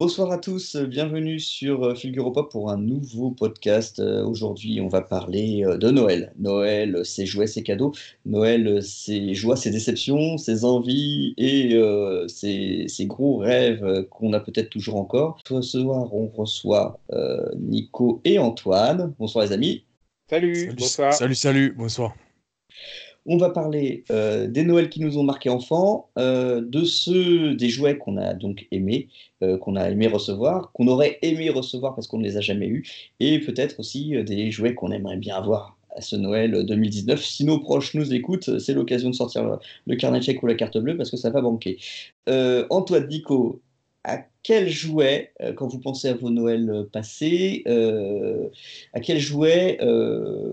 Bonsoir à tous, bienvenue sur euh, Fulguropop pour un nouveau podcast. Euh, aujourd'hui, on va parler euh, de Noël. Noël, ses jouets, ses cadeaux. Noël, ses joies, ses déceptions, ses envies et ses, gros rêves qu'on a peut-être toujours encore. Ce soir, on reçoit Nico et Antoine. Bonsoir les amis. Salut, bonsoir. Salut, salut, bonsoir. On va parler euh, des Noëls qui nous ont marqué enfants, euh, de ceux des jouets qu'on a donc aimés, euh, qu'on a aimé recevoir, qu'on aurait aimé recevoir parce qu'on ne les a jamais eus, et peut-être aussi des jouets qu'on aimerait bien avoir à ce Noël 2019. Si nos proches nous écoutent, c'est l'occasion de sortir le carnet chèque ou la carte bleue parce que ça va manquer. Antoine Nico, à quel jouet, euh, quand vous pensez à vos Noëls euh, passés, euh, à quel jouet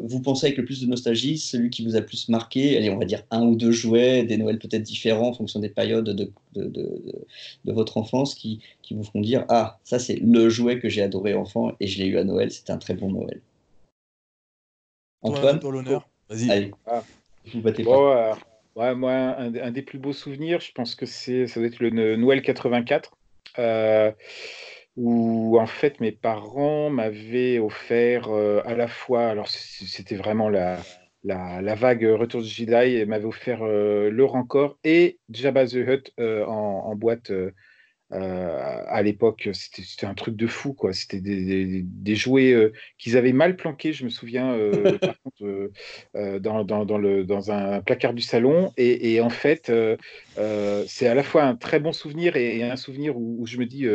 vous pensez avec le plus de nostalgie, celui qui vous a le plus marqué Allez, on va dire un ou deux jouets, des Noëls peut-être différents en fonction des périodes de, de, votre enfance qui, qui, vous font dire Ah, ça c'est le jouet que j'ai adoré enfant et je l'ai eu à Noël, c'était un très bon Noël. Antoine, pour l'honneur. Vas-y. Allez, ah. vous battez pas. Ouais, moi, un, un, des plus beaux souvenirs, je pense que c'est, ça doit être le Noël 84. Euh, où en fait mes parents m'avaient offert euh, à la fois, alors c'était vraiment la, la, vague Retour du Jedi, m'avait offert euh, le Rancor et Jabba the Hutt en, en, boîte euh, à l'époque, c'était un truc de fou, quoi. C'était des, des, jouets euh, qu'ils avaient mal planqués, je me souviens, euh, par contre, dans, dans, dans, le, dans un placard du salon. Et, et en fait, c'est à la fois un très bon souvenir et, un souvenir où, je me dis,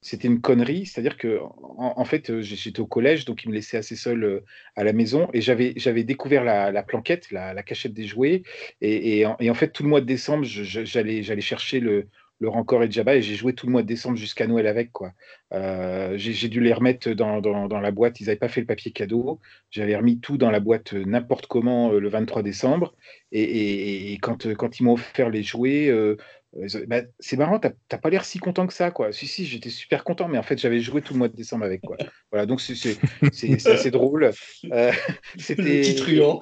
c'était une connerie. C'est-à-dire que, en, fait, j'étais au collège, donc ils me laissaient assez seul à la maison, et j'avais découvert la, la planquette, la, la, cachette des jouets. Et, et, en, fait, tout le mois de décembre, j'allais chercher le le Rancor et Jabba et j'ai joué tout le mois de décembre jusqu'à Noël avec quoi. Euh, j'ai dû les remettre dans, dans, la boîte. Ils n'avaient pas fait le papier cadeau. J'avais remis tout dans la boîte euh, n'importe comment euh, le 23 décembre. Et, et, quand, quand ils m'ont offert les jouets, bah, c'est marrant. T'as pas l'air si content que ça quoi. Si si, j'étais super content, mais en fait j'avais joué tout le mois de décembre avec quoi. Voilà, donc c'est assez drôle. C'était petit truand.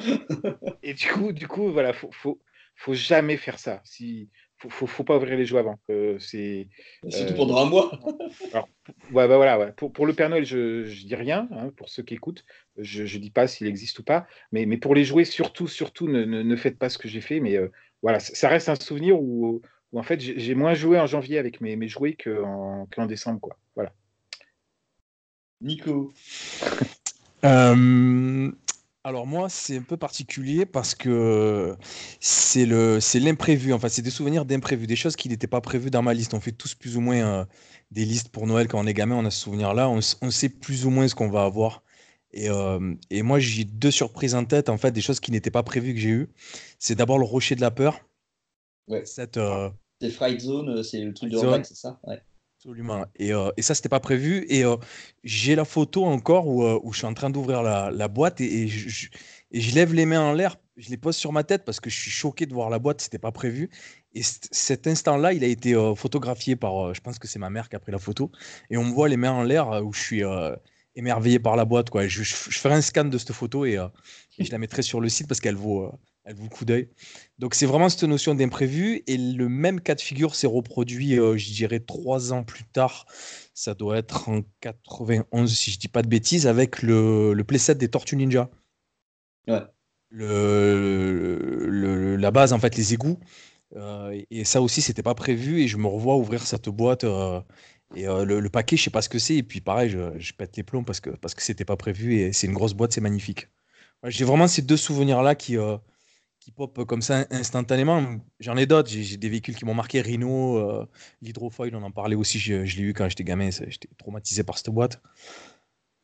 et du coup, du coup, voilà, faut, faut, faut jamais faire ça. Si faut, faut, pas ouvrir les jouets avant. c'est surtout euh, pendant un mois. alors, ouais, bah voilà, ouais. Pour, pour, le Père Noël, je, je dis rien. Hein, pour ceux qui écoutent, je, je dis pas s'il existe ou pas. Mais, mais pour les jouets, surtout, surtout, ne, ne, faites pas ce que j'ai fait. Mais euh, voilà, ça reste un souvenir où, où en fait, j'ai moins joué en janvier avec mes, mes jouets qu'en en décembre, quoi. Voilà. Nico. Euh, alors moi, c'est un peu particulier parce que c'est le, c'est l'imprévu. Enfin, c'est des souvenirs d'imprévu, des choses qui n'étaient pas prévues dans ma liste. On fait tous plus ou moins euh, des listes pour Noël quand on est gamin. On a ce souvenir-là. On, sait plus ou moins ce qu'on va avoir. Et, euh, et moi, j'ai deux surprises en tête. En fait, des choses qui n'étaient pas prévues que j'ai eues. C'est d'abord le rocher de la peur. Ouais. Cette, euh, c'est Fright Zone, c'est le truc de c'est ça? Ouais. Absolument. Et, euh, et ça, c'était pas prévu. Et euh, j'ai la photo encore où, euh, où, je suis en train d'ouvrir la, boîte et, je, je, lève les mains en l'air, je les pose sur ma tête parce que je suis choqué de voir la boîte, c'était pas prévu. Et cet instant-là, il a été photographié par, je pense que c'est ma mère qui a pris la photo. Et on me voit les mains en l'air où je suis émerveillé par la boîte. Quoi. Je, je, ferai un scan de cette photo et je la mettrai sur le site parce qu'elle vaut, elle vaut le coup d'œil. Donc c'est vraiment cette notion d'imprévu et le même cas de figure s'est reproduit, euh, je dirais, trois ans plus tard. Ça doit être en 91, si je dis pas de bêtises, avec le, le playset des Tortues Ninja. Ouais. Le, la base, en fait, les égouts. Euh, et ça aussi, c'était pas prévu. Et je me revois ouvrir cette boîte. Euh, et le, paquet, je sais pas ce que c'est. Et puis pareil, je, je, pète les plombs parce que parce que c'était pas prévu. Et c'est une grosse boîte, c'est magnifique. J'ai vraiment ces deux souvenirs-là qui, pop comme ça instantanément. J'en ai d'autres. J'ai des véhicules qui m'ont marqué. Rhino, euh, l'hydrofoil, on en parlait aussi. Je, l'ai eu quand j'étais gamin. J'étais traumatisé par cette boîte.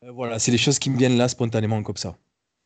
Euh, voilà, c'est les choses qui me viennent là spontanément comme ça.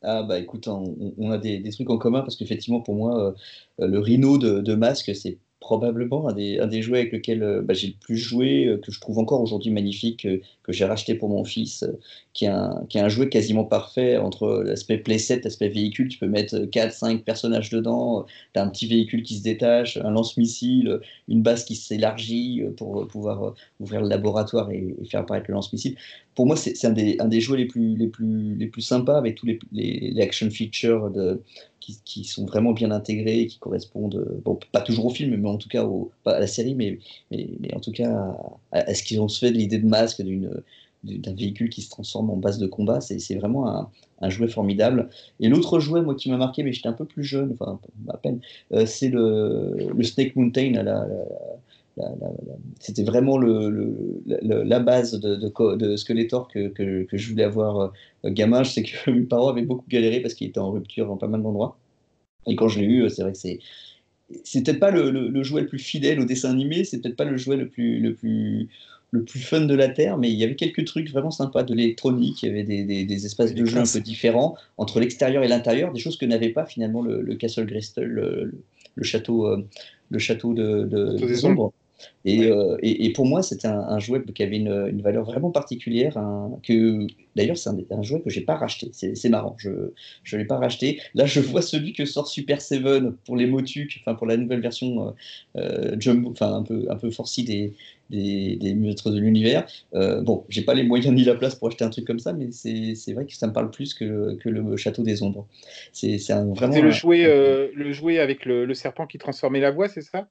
Ah bah écoute, on, a des, trucs en commun parce qu'effectivement pour moi, euh, le Rhino de, de masque, c'est probablement un des, un jouets avec lequel euh, bah, j'ai le plus joué, euh, que je trouve encore aujourd'hui magnifique, euh, que j'ai racheté pour mon fils, qui, est un, qui est un jouet quasiment parfait entre l'aspect playset, l'aspect véhicule. Tu peux mettre 4-5 personnages dedans, tu as un petit véhicule qui se détache, un lance-missile, une base qui s'élargit pour pouvoir ouvrir le laboratoire et, faire apparaître le lance-missile. Pour moi, c'est un des, un des jouets les plus, les, plus, les plus sympas avec tous les, action features qui, sont vraiment bien intégrés qui correspondent, bon, pas toujours au film, mais en tout cas au, pas à la série, mais, en tout cas à, ce qu'ils ont fait de l'idée de masque, d'un véhicule qui se transforme en base de combat. C'est vraiment un, jouet formidable. Et l'autre jouet, moi, qui m'a marqué, mais j'étais un peu plus jeune, enfin, à peine, euh, c'est le, le, Snake Mountain. La, C'était vraiment le, la base de, de, de Skeletor que, que, que, je voulais avoir euh, gamin. Je sais que mes parents avaient beaucoup galéré parce qu'il était en rupture en pas mal d'endroits. Et quand je l'ai eu, c'est vrai que c'est c'est peut-être pas le, le, jouet le plus fidèle au dessin animé, c'est peut-être pas le jouet le plus, le plus le plus fun de la Terre, mais il y avait quelques trucs vraiment sympas de l'électronique, il y avait des, des, espaces de jeu un peu différents entre l'extérieur et l'intérieur, des choses que n'avait pas finalement le, Castle Grayskull, le, château, le château de, de, des ombres. Euh, et, et, pour moi, c'était un, jouet qui avait une, une valeur vraiment particulière. que D'ailleurs, c'est un, jouet que j'ai pas racheté. C'est marrant, je ne l'ai pas racheté. Là, je vois celui que sort Super Seven pour les Motuk, enfin pour la nouvelle version euh, euh Jumbo, enfin un peu, un peu forci des, des, des de l'univers. Euh, bon, j'ai pas les moyens ni la place pour acheter un truc comme ça, mais c'est vrai que ça me parle plus que, que le Château des Ombres. C'est vraiment. le jouet, euh, le jouet avec le, le serpent qui transformait la voix, c'est ça?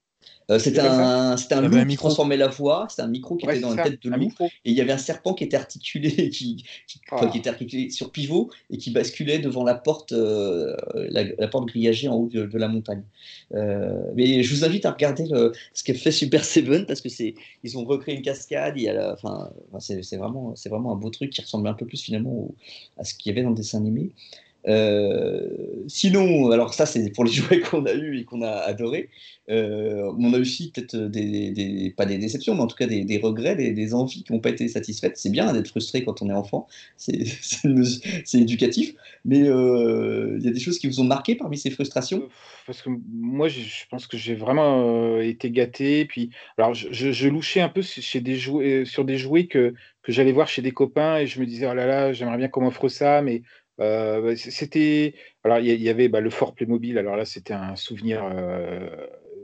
Euh, c'était un, un loup qui transformait la voix, c'était un micro qui était dans la tête de loup, et il y avait un serpent qui était articulé, qui, ah. qui, était articulé sur pivot et qui basculait devant la porte, euh, la, porte grillagée en haut de, la montagne. Euh, mais je vous invite à regarder ce qu'a fait Super Seven parce que c'est, ils ont recréé une cascade, il y a enfin, c'est, vraiment, c'est vraiment un beau truc qui ressemble un peu plus finalement à ce qu'il y avait dans le dessin animé. Euh, sinon, alors ça c'est pour les jouets qu'on a eu et qu'on a adoré. Euh, on a aussi peut-être des, pas des déceptions, mais en tout cas des, regrets, des, envies qui n'ont pas été satisfaites. C'est bien d'être frustré quand on est enfant, c'est éducatif, mais euh, il y a des choses qui vous ont marqué parmi ces frustrations? Parce que moi, je pense que j'ai vraiment été gâté. Puis, alors, je, louchais un peu chez des jouets, sur des jouets que, que j'allais voir chez des copains et je me disais, oh là là, j'aimerais bien qu'on m'offre ça, mais euh, bah, c'était. Alors, il y, avait bah, le fort Playmobil. Alors là, c'était un souvenir euh,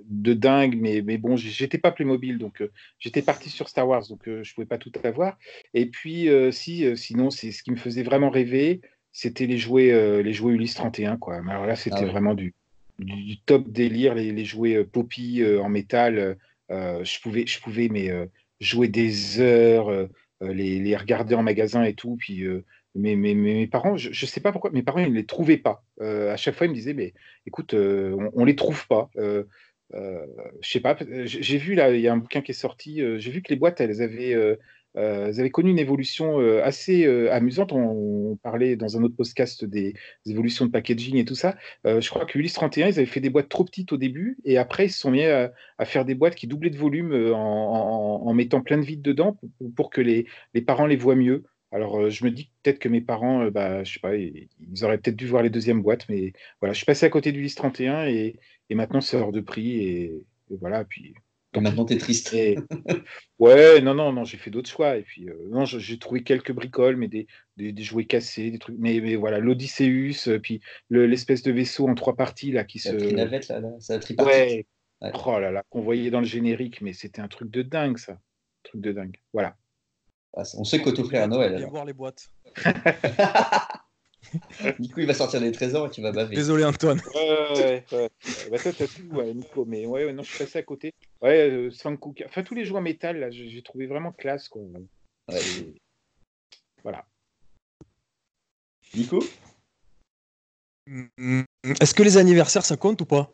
de dingue, mais, mais bon, j'étais pas Playmobil, donc euh, j'étais parti sur Star Wars, donc je pouvais pas tout avoir. Et puis, si, sinon, c'est ce qui me faisait vraiment rêver, c'était les jouets, les jouets Ulysse 31, quoi. alors là, c'était ah vraiment du, du, top délire, les, les jouets Poppy en métal. je pouvais, je pouvais, mais jouer des heures, les, les, regarder en magasin et tout, puis mais, mes parents, je ne sais pas pourquoi, mes parents, ils ne les trouvaient pas. Euh, à chaque fois, ils me disaient, mais écoute, euh, on ne les trouve pas. Euh, euh, je sais pas, j'ai vu là, il y a un bouquin qui est sorti, j'ai vu que les boîtes, elles avaient, elles avaient connu une évolution assez amusante. On, parlait dans un autre podcast des, évolutions de packaging et tout ça. je crois que Ulysse 31, ils avaient fait des boîtes trop petites au début et après, ils se sont mis à, faire des boîtes qui doublaient de volume en, mettant plein de vide dedans pour, pour que les, les parents les voient mieux. Alors, euh, je me dis peut-être que mes parents, euh, bah, je sais pas, ils, auraient peut-être dû voir les deuxièmes boîtes, mais voilà, je suis passé à côté du liste 31 et, et maintenant c'est hors de prix et, voilà. Puis et maintenant, t'es triste. ouais, non, non, non, j'ai fait d'autres choix. Et puis, euh, non, j'ai trouvé quelques bricoles, mais des, des, jouets cassés, des trucs. Mais, mais voilà, l'Odysseus, puis l'espèce de vaisseau en trois parties là qui se. La navette là, là c'est la Ouais. Oh là là, qu'on voyait dans le générique, mais c'était un truc de dingue ça, un truc de dingue. Voilà. Ah, on sait quoi t'offrir à Noël. Viens voir les boîtes. du coup, il va sortir des trésors et tu vas baver. Désolé, Antoine. Ouais, ouais, ouais. Bah, toi, t'as tout, ouais, Nico. Mais ouais, non, je suis passé à côté. Ouais, euh, Enfin, tous les jouets en métal, là, j'ai trouvé vraiment classe, quoi. Ouais. Voilà. Nico? Mm, Est-ce que les anniversaires, ça compte ou pas?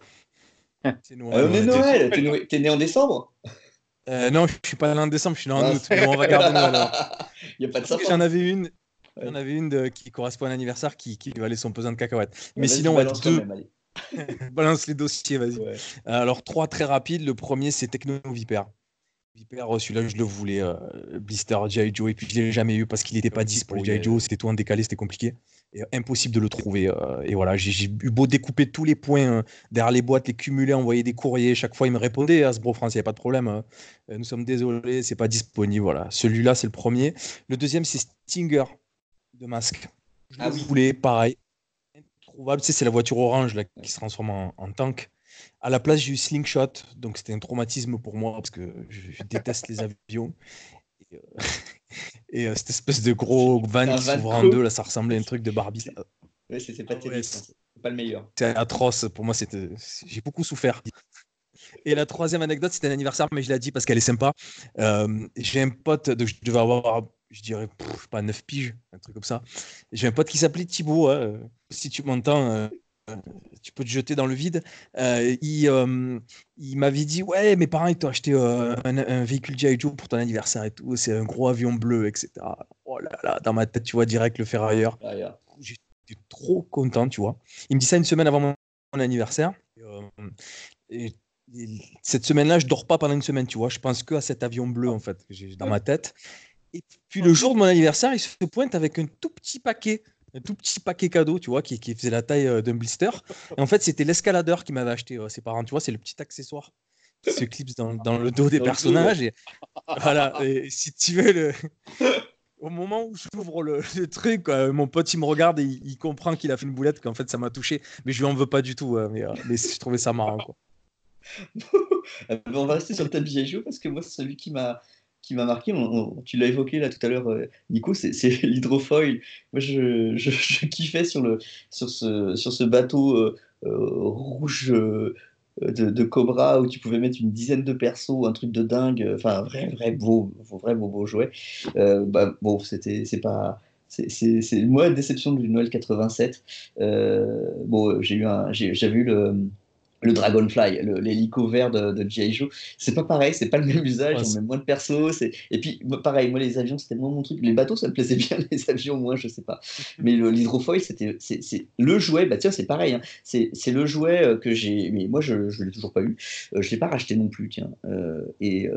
C'est Noël. Euh, Noël. T'es né en décembre euh, non, je suis pas là en décembre, je suis là en août. Bon, on va garder alors. Il y a pas de J'en avais une, j'en avais une de, qui correspond à l'anniversaire qui, qui valait son pesant de cacahuètes. Mais sinon, on va deux. balance les dossiers, vas-y. Alors, trois très rapides. Le premier, c'est Techno Viper. Viper, oh, celui-là, je le voulais. Euh, Blister, G.I. Joe, et puis je l'ai jamais eu parce qu'il n'était pas dispo. G.I. Joe, c'était tout en décalé, c'était compliqué impossible de le trouver. Euh, et voilà, j'ai eu beau découper tous les points euh, derrière les boîtes, les cumuler, envoyer des courriers. Chaque fois, il me répondait à hein, ce bro France, il n'y a pas de problème. Hein. Euh, nous sommes désolés, c'est pas disponible. Voilà, celui-là, c'est le premier. Le deuxième, c'est Stinger de masque. Je ah voulais, pareil. Introuvable, tu sais, c'est la voiture orange là, qui se transforme en, tank. À la place, j'ai eu Slingshot, donc c'était un traumatisme pour moi parce que je, déteste les avions. Et euh, cette espèce de gros van qui s'ouvre en deux, là, ça ressemblait à un truc de Barbie. Ouais, c'est pas ah terrible, c'est pas le meilleur. C'est atroce, pour moi, c'était... j'ai beaucoup souffert. Et la troisième anecdote, c'était un anniversaire, mais je l'ai dit parce qu'elle est sympa. Euh, j'ai un pote, de, je devais avoir, je dirais, pas 9 piges, un truc comme ça. J'ai un pote qui s'appelait Thibaut. Hein. si tu m'entends, euh, tu peux te jeter dans le vide. Euh, il, il m'avait dit Ouais, mes parents, ils t'ont acheté un, véhicule G.I. Joe pour ton anniversaire et tout. C'est un gros avion bleu, etc. Oh là là, dans ma tête, tu vois, direct le ferrailleur. J'étais trop content, tu vois. Il me dit ça une semaine avant mon, anniversaire. et cette semaine-là, je dors pas pendant une semaine, tu vois. Je pense que à cet avion bleu, en fait, que j'ai dans ma tête. Et puis le jour de mon anniversaire, il se pointe avec un tout petit paquet, un tout petit paquet cadeau, tu vois, qui, faisait la taille euh, d'un blister. Et en fait, c'était l'escaladeur qui m'avait acheté euh, ses parents, tu vois, c'est le petit accessoire qui se clipse dans, le dos des personnages. Et, voilà, et si tu veux, le... au moment où j'ouvre le, le, truc, mon pote il me regarde et il, comprend qu'il a fait une boulette, qu'en fait ça m'a touché. Mais je lui en veux pas du tout, mais, euh, mais je trouvais ça marrant. Quoi. on va rester sur le thème G.I. parce que moi, c'est celui qui m'a qui m'a marqué, tu l'as évoqué là tout à l'heure, euh, Nico, c'est l'hydrofoil. Moi, je, kiffais sur, le, sur, ce, sur ce bateau euh, euh, rouge de, Cobra où tu pouvais mettre une dizaine de persos, un truc de dingue, enfin, vrai, vrai beau, vrai beau, beau jouet. bah, bon, c'était, c'est pas. C'est moi déception du Noël 87. bon, j'ai eu un, j'avais eu le, le Dragonfly, l'hélico vert de, de G.I. Joe, c'est pas pareil, c'est pas le même usage, on met moins de persos. Et puis, pareil, moi, les avions, c'était moins mon truc. Les bateaux, ça me plaisait bien, les avions, moins, je sais pas. Mais l'hydrofoil, c'était c'est le jouet, bah tiens, c'est pareil, hein. c'est le jouet euh, que j'ai. Mais moi, je, je l'ai toujours pas eu. Euh, je l'ai pas racheté non plus, tiens. Euh, et.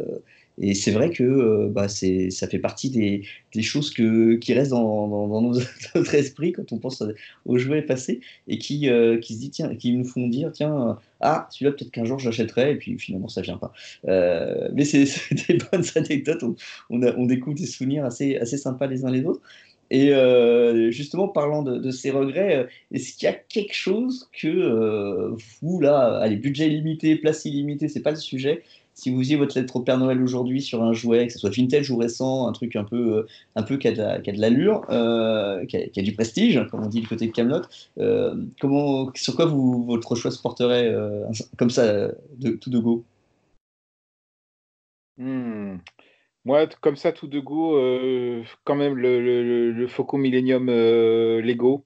Et c'est vrai que euh, bah, ça fait partie des, choses qui restent dans, notre esprit quand on pense aux jouets passés et qui, euh, qui, se dit, tiens, qui nous font dire tiens, ah, celui-là, peut-être qu'un jour j'achèterai, et puis finalement, ça vient pas. Euh, mais c'est des bonnes anecdotes, on, on, a, découvre des souvenirs assez, assez sympas les uns les autres. Et justement, parlant de, ces regrets, est-ce qu'il y a quelque chose que vous, là, allez, budget illimité, place illimitée, c'est pas le sujet, si vous faisiez votre lettre au Père Noël aujourd'hui sur un jouet, que ce soit vintage ou récent, un truc un peu, euh, un peu qui a de, l'allure, euh, qui, a, du prestige, comme on dit du côté de Camelot, euh, comment, sur quoi vous, votre choix se porterait comme ça, de, tout de go? Hmm. Moi, comme ça, tout de go, quand même le, le, Millennium Lego.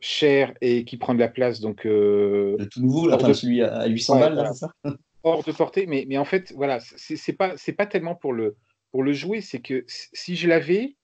cher et qui prend de la place. Donc, le tout nouveau, là, celui à 800 balles, c'est ça? Hors de portée, mais, mais en fait, voilà, c'est pas, pas tellement pour le, pour le jouer, c'est que si je l'avais,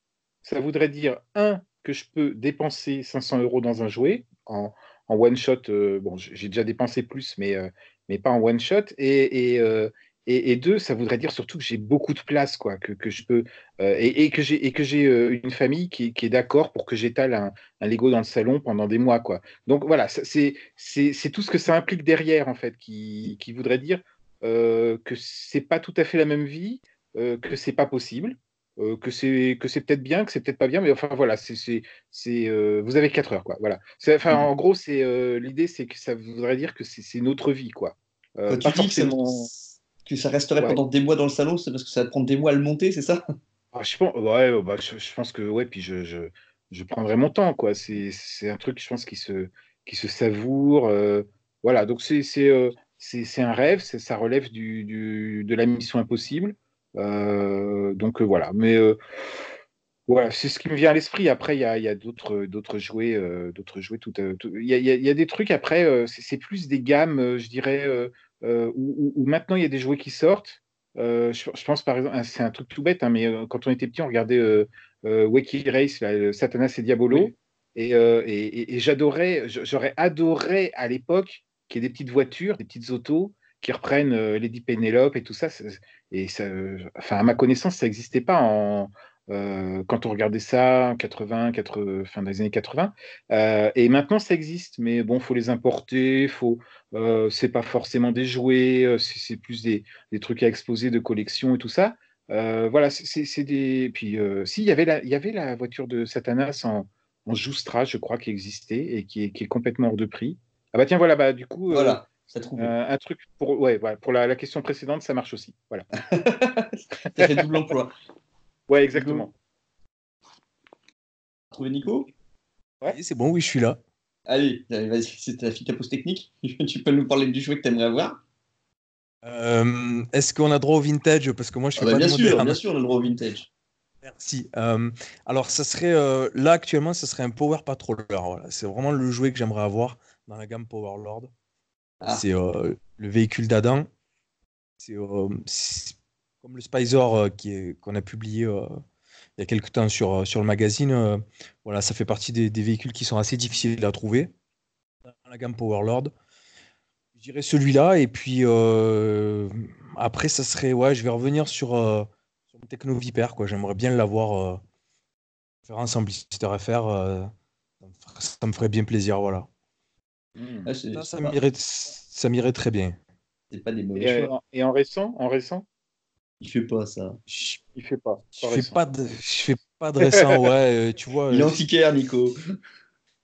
ça voudrait dire, un, que je peux dépenser 500 euros dans un jouet, en, en one shot, euh, bon, j'ai déjà dépensé plus, mais, euh, mais pas en one shot, et, et, euh, et, deux, ça voudrait dire surtout que j'ai beaucoup de place, quoi, que, que je peux, et, que j'ai, et que j'ai une famille qui, qui est d'accord pour que j'étale un, un, Lego dans le salon pendant des mois, quoi. Donc voilà, c'est, c'est, tout ce que ça implique derrière, en fait, qui, qui voudrait dire, euh, que c'est pas tout à fait la même vie, euh, que c'est pas possible, euh, que c'est que c'est peut-être bien, que c'est peut-être pas bien, mais enfin voilà, c'est c'est vous avez quatre heures quoi, voilà. Enfin en gros c'est l'idée c'est que ça voudrait dire que c'est notre vie quoi. Quand tu dis que, ça resterait pendant des mois dans le salon, c'est parce que ça va prendre des mois à le monter, c'est ça? Ah, je pense, ouais, bah, je, pense que ouais, puis je, je, je prendrai mon temps quoi. C'est un truc je pense qui se qui se savoure. voilà, donc c'est c'est un rêve, ça relève du, de la mission impossible. Euh, donc euh, voilà, mais euh, voilà, c'est ce qui me vient à l'esprit. Après, il y a, y a d'autres jouets, d'autres jouets. Tout, il y, a, y, a des trucs. Après, c'est plus des gammes, je dirais, où, où, maintenant il y a des jouets qui sortent. Je, pense par exemple, c'est un truc tout bête, hein, mais quand on était petit, on regardait Wacky Race, Satanas et Diabolo, et, et, et j'adorais, j'aurais adoré à l'époque qui des petites voitures, des petites autos qui reprennent euh, Lady Penelope et tout ça. Et enfin, à ma connaissance, ça n'existait pas en, euh, quand on regardait ça 80, 80 fin des années 80. Euh, et maintenant, ça existe, mais bon, faut les importer, faut, c'est pas forcément des jouets, c'est plus des, trucs à exposer de collection et tout ça. voilà, c'est des. Puis, si, il y, avait la, il y avait la voiture de Satanas en, en Joustra, je crois, qui existait et qui est complètement hors de prix. Ah bah tiens, voilà, bah du coup, euh, voilà, ça euh, un truc pour, ouais, pour la, question précédente, ça marche aussi. Voilà. ça fait double emploi. Ouais, exactement. Trouvé Nico? Ouais, c'est bon, oui, je suis là. Allez, vas-y, c'est ta fiche pause technique. tu peux nous parler du jouet que tu aimerais avoir? Euh, Est-ce qu'on a droit au vintage? Parce que moi, je suis ah bah pas bien sûr, bien sûr, on a le droit au vintage. Merci. Euh, alors, ça serait euh, là actuellement, ça serait un Power Patroller. Voilà. C'est vraiment le jouet que j'aimerais avoir dans la gamme Power Lord. Ah. C'est euh, le véhicule d'Adam. C'est euh, c'est comme le Spicer euh, qu'on a publié euh, il y a quelques temps sur, sur le magazine. voilà, ça fait partie des, des véhicules qui sont assez difficiles à trouver dans la gamme Power Lord. Je dirais celui-là. Et puis après, ça serait. Ouais, je vais revenir sur, sur le Techno Viper. J'aimerais bien l'avoir. Référence en blister FR. ça me ferait bien plaisir. Voilà. Hmm. Ah, Ça, m'irait ça m'irait très bien. c'est pas des mauvais Et, euh, choix. et en récent, en récent, Il fait pas ça. Je il fait pas. je fais récent. pas de, je fais pas de récent, ouais, euh, tu vois. Il est euh, antiquaire, Nico.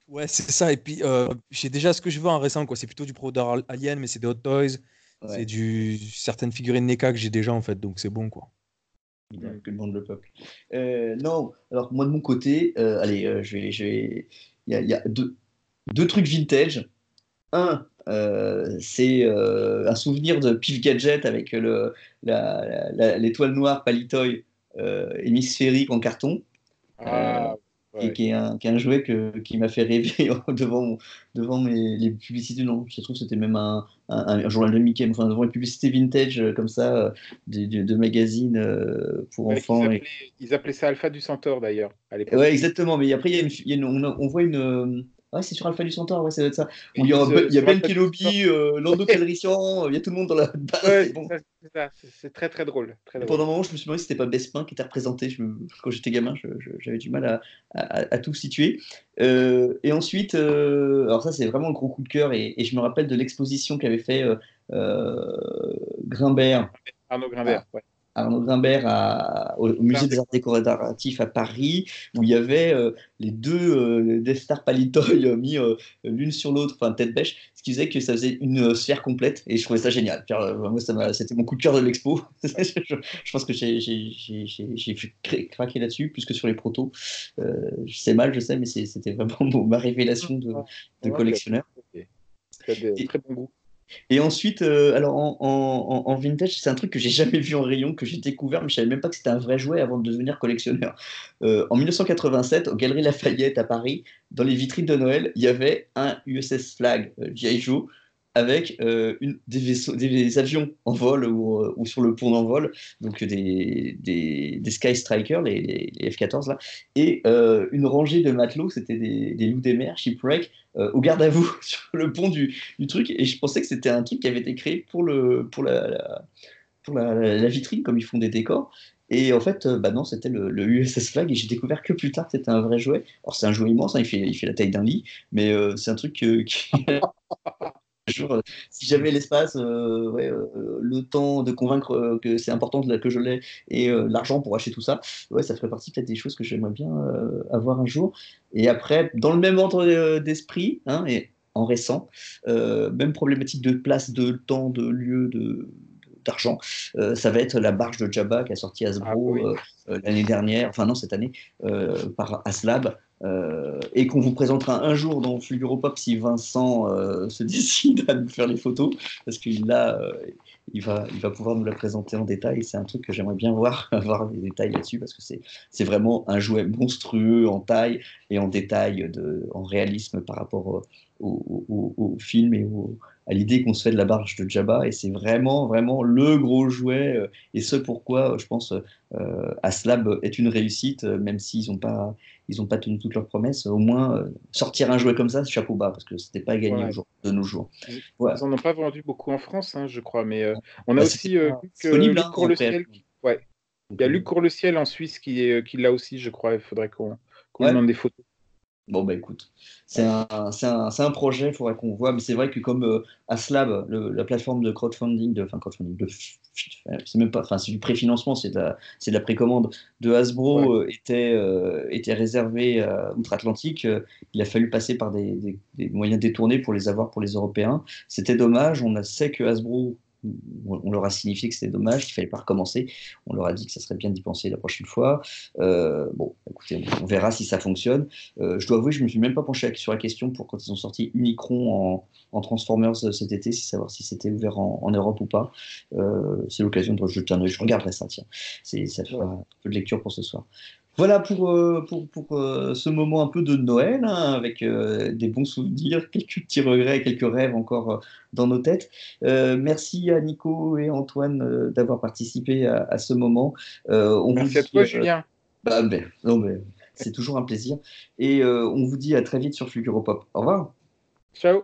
Ouais, c'est ça. Et puis, euh, j'ai déjà ce que je veux en récent, quoi. C'est plutôt du Product Alien, mais c'est des Hot Toys. Ouais. C'est du certaines figurines NECA que j'ai déjà, en fait. Donc, c'est bon, quoi. Que demande le peuple. Euh, non, alors moi de mon côté, euh, allez, euh, je vais, je vais, il y a, il y a deux, deux trucs vintage. Un, euh, c'est euh, un souvenir de Pif Gadget avec le, la- la- la- l'étoile noire Palitoy euh, hémisphérique en carton, Ah, et qui est un, qui est un jouet que, qui m'a fait rêver devant, devant mes, les publicités. Non, je trouve que c'était même un, un, un journal de Mickey, enfin devant les publicités vintage comme ça, de, de- de magazines pour Ouais, enfants. ils, et- appelaient, ils appelaient ça Alpha du Centaure d'ailleurs. Ouais, exactement. Mais après, y a une, y a une- on voit une. Ouais, c'est sur Alpha du Centaure, ouais, ça doit être ça. Où il y a, y a Ben Kenobi, euh, Lando Calrissian, euh, il y a tout le monde dans la base. Ouais, Bon. c'est très très drôle. Très drôle. pendant un moment, je me suis demandé si c'était pas Bespin qui était représenté. Je me- Quand j'étais gamin, j'avais du mal à, à- à tout situer. Euh, et ensuite, euh, alors ça, c'est vraiment le gros coup de cœur. Et, et je me rappelle de l'exposition qu'avait fait Grimbert, Arnaud Grimbert. ouais. Arnaud Grimbert à- au, au Musée des Arts Décoratifs à Paris, où il y avait euh, les deux euh, Death Star Palitoy euh, mis euh, l'une sur l'autre, enfin tête bêche, ce qui faisait que ça faisait une sphère complète. Et je trouvais ça génial. Moi, c'était mon coup de cœur de l'expo. je, je pense que j'ai j'ai- j'ai- j'ai- j'ai fait cra- craquer là-dessus, plus que sur les protos. Euh, c'est mal, je sais, mais c'était vraiment ma révélation de, collectionneur. De Et- très bon goût. Et ensuite, euh, alors en, vintage, c'est un truc que j'ai jamais vu en rayon, que j'ai découvert, mais je savais même pas que c'était un vrai jouet avant de devenir collectionneur. Euh, en 1987, aux Galeries Lafayette à Paris, dans les vitrines de Noël, il y avait un USS Flag euh, G.I. Joe avec euh, des, avions en vol ou, euh, ou sur le pont d'envol, donc des, Sky Strikers, les, les- les F-14 là, et euh, une rangée de matelots, c'était des, loups des mers, shipwreck, au garde à vous sur le pont du, truc et je pensais que c'était un truc qui avait été créé pour, la, vitrine, comme ils font des décors. Et en fait, bah non, c'était le, USS Flag et j'ai découvert que plus tard c'était un vrai jouet. Alors c'est un jouet immense, hein, il, fait, il fait la taille d'un lit, mais c'est un truc qui... jour, euh, si j'avais l'espace, euh, ouais, euh, le temps de convaincre que c'est important que je l'ai et l'argent pour acheter tout ça, ouais, ça ferait partie peut-être des choses que j'aimerais bien avoir un jour. Et après, dans le même ordre d'esprit, hein, et en récent, même problématique de place, de temps, de lieu, de d'argent, euh, ça va être la barge de Jabba qui a sorti Hasbro Ah oui. euh, l'année dernière, enfin non cette année, euh, par Aslab, euh, et qu'on vous présentera un jour dans Fluropop si Vincent euh, se décide à nous faire les photos, parce qu'il l'a, euh, il va, il va pouvoir nous la présenter en détail. C'est un truc que j'aimerais bien voir, avoir des détails là-dessus, parce que c'est, vraiment un jouet monstrueux en taille et en détail, en réalisme par rapport au- au film et au- à l'idée qu'on se fait de la barge de Jabba. Et c'est vraiment, vraiment le gros jouet, euh, et ce pourquoi, euh, je pense, euh, Aslab est une réussite, même s'ils n'ont pas, ils ont pas tenu toutes leurs promesses. Au moins, sortir un jouet comme ça, chapeau bas, parce que c'était pas gagné Ouais. de nos jours. Ils Ouais. n'en ont pas vendu beaucoup en France, hein, je crois, mais euh, on a Bah, aussi euh, Luc, Luc hein, qui- ouais. Il y a Luc Courleciel en Suisse qui, est, qui l'a aussi, je crois. Il faudrait qu'on qu'on Ouais. demande des photos. Bon, bah écoute, c'est un, c'est un, c'est un projet, il faudrait qu'on voit, mais c'est vrai que comme euh, Aslab, le- la plateforme de crowdfunding, de, enfin crowdfunding, de, c'est même pas, enfin c'est du préfinancement, c'est de de la précommande. De Hasbro euh, était, euh, était réservé à outre-Atlantique, euh, il a fallu passer par des, des- des moyens détournés pour les avoir pour les Européens. C'était dommage, on sait que Hasbro on leur a signifié que c'était dommage, qu'il fallait pas recommencer. On leur a dit que ça serait bien d'y penser la prochaine fois. Euh, bon, écoutez, on, verra si ça fonctionne. Euh, je dois avouer, je me suis même pas penché sur la question pour quand ils ont sorti Unicron en, Transformers cet été, si savoir si c'était ouvert en, Europe ou pas. c'est l'occasion de jeter un Je regarderai ça, tiens. Ça fait un peu de lecture pour ce soir. Voilà pour, euh, pour, pour euh, ce moment un peu de Noël, hein, avec euh, des bons souvenirs, quelques petits regrets, quelques rêves encore dans nos têtes. merci à Nico et Antoine d'avoir participé à, ce moment. On merci à toi, Julien. Bah, ben, non, mais c'est toujours un plaisir. Et on vous dit à très vite sur Pop. Au revoir. Ciao.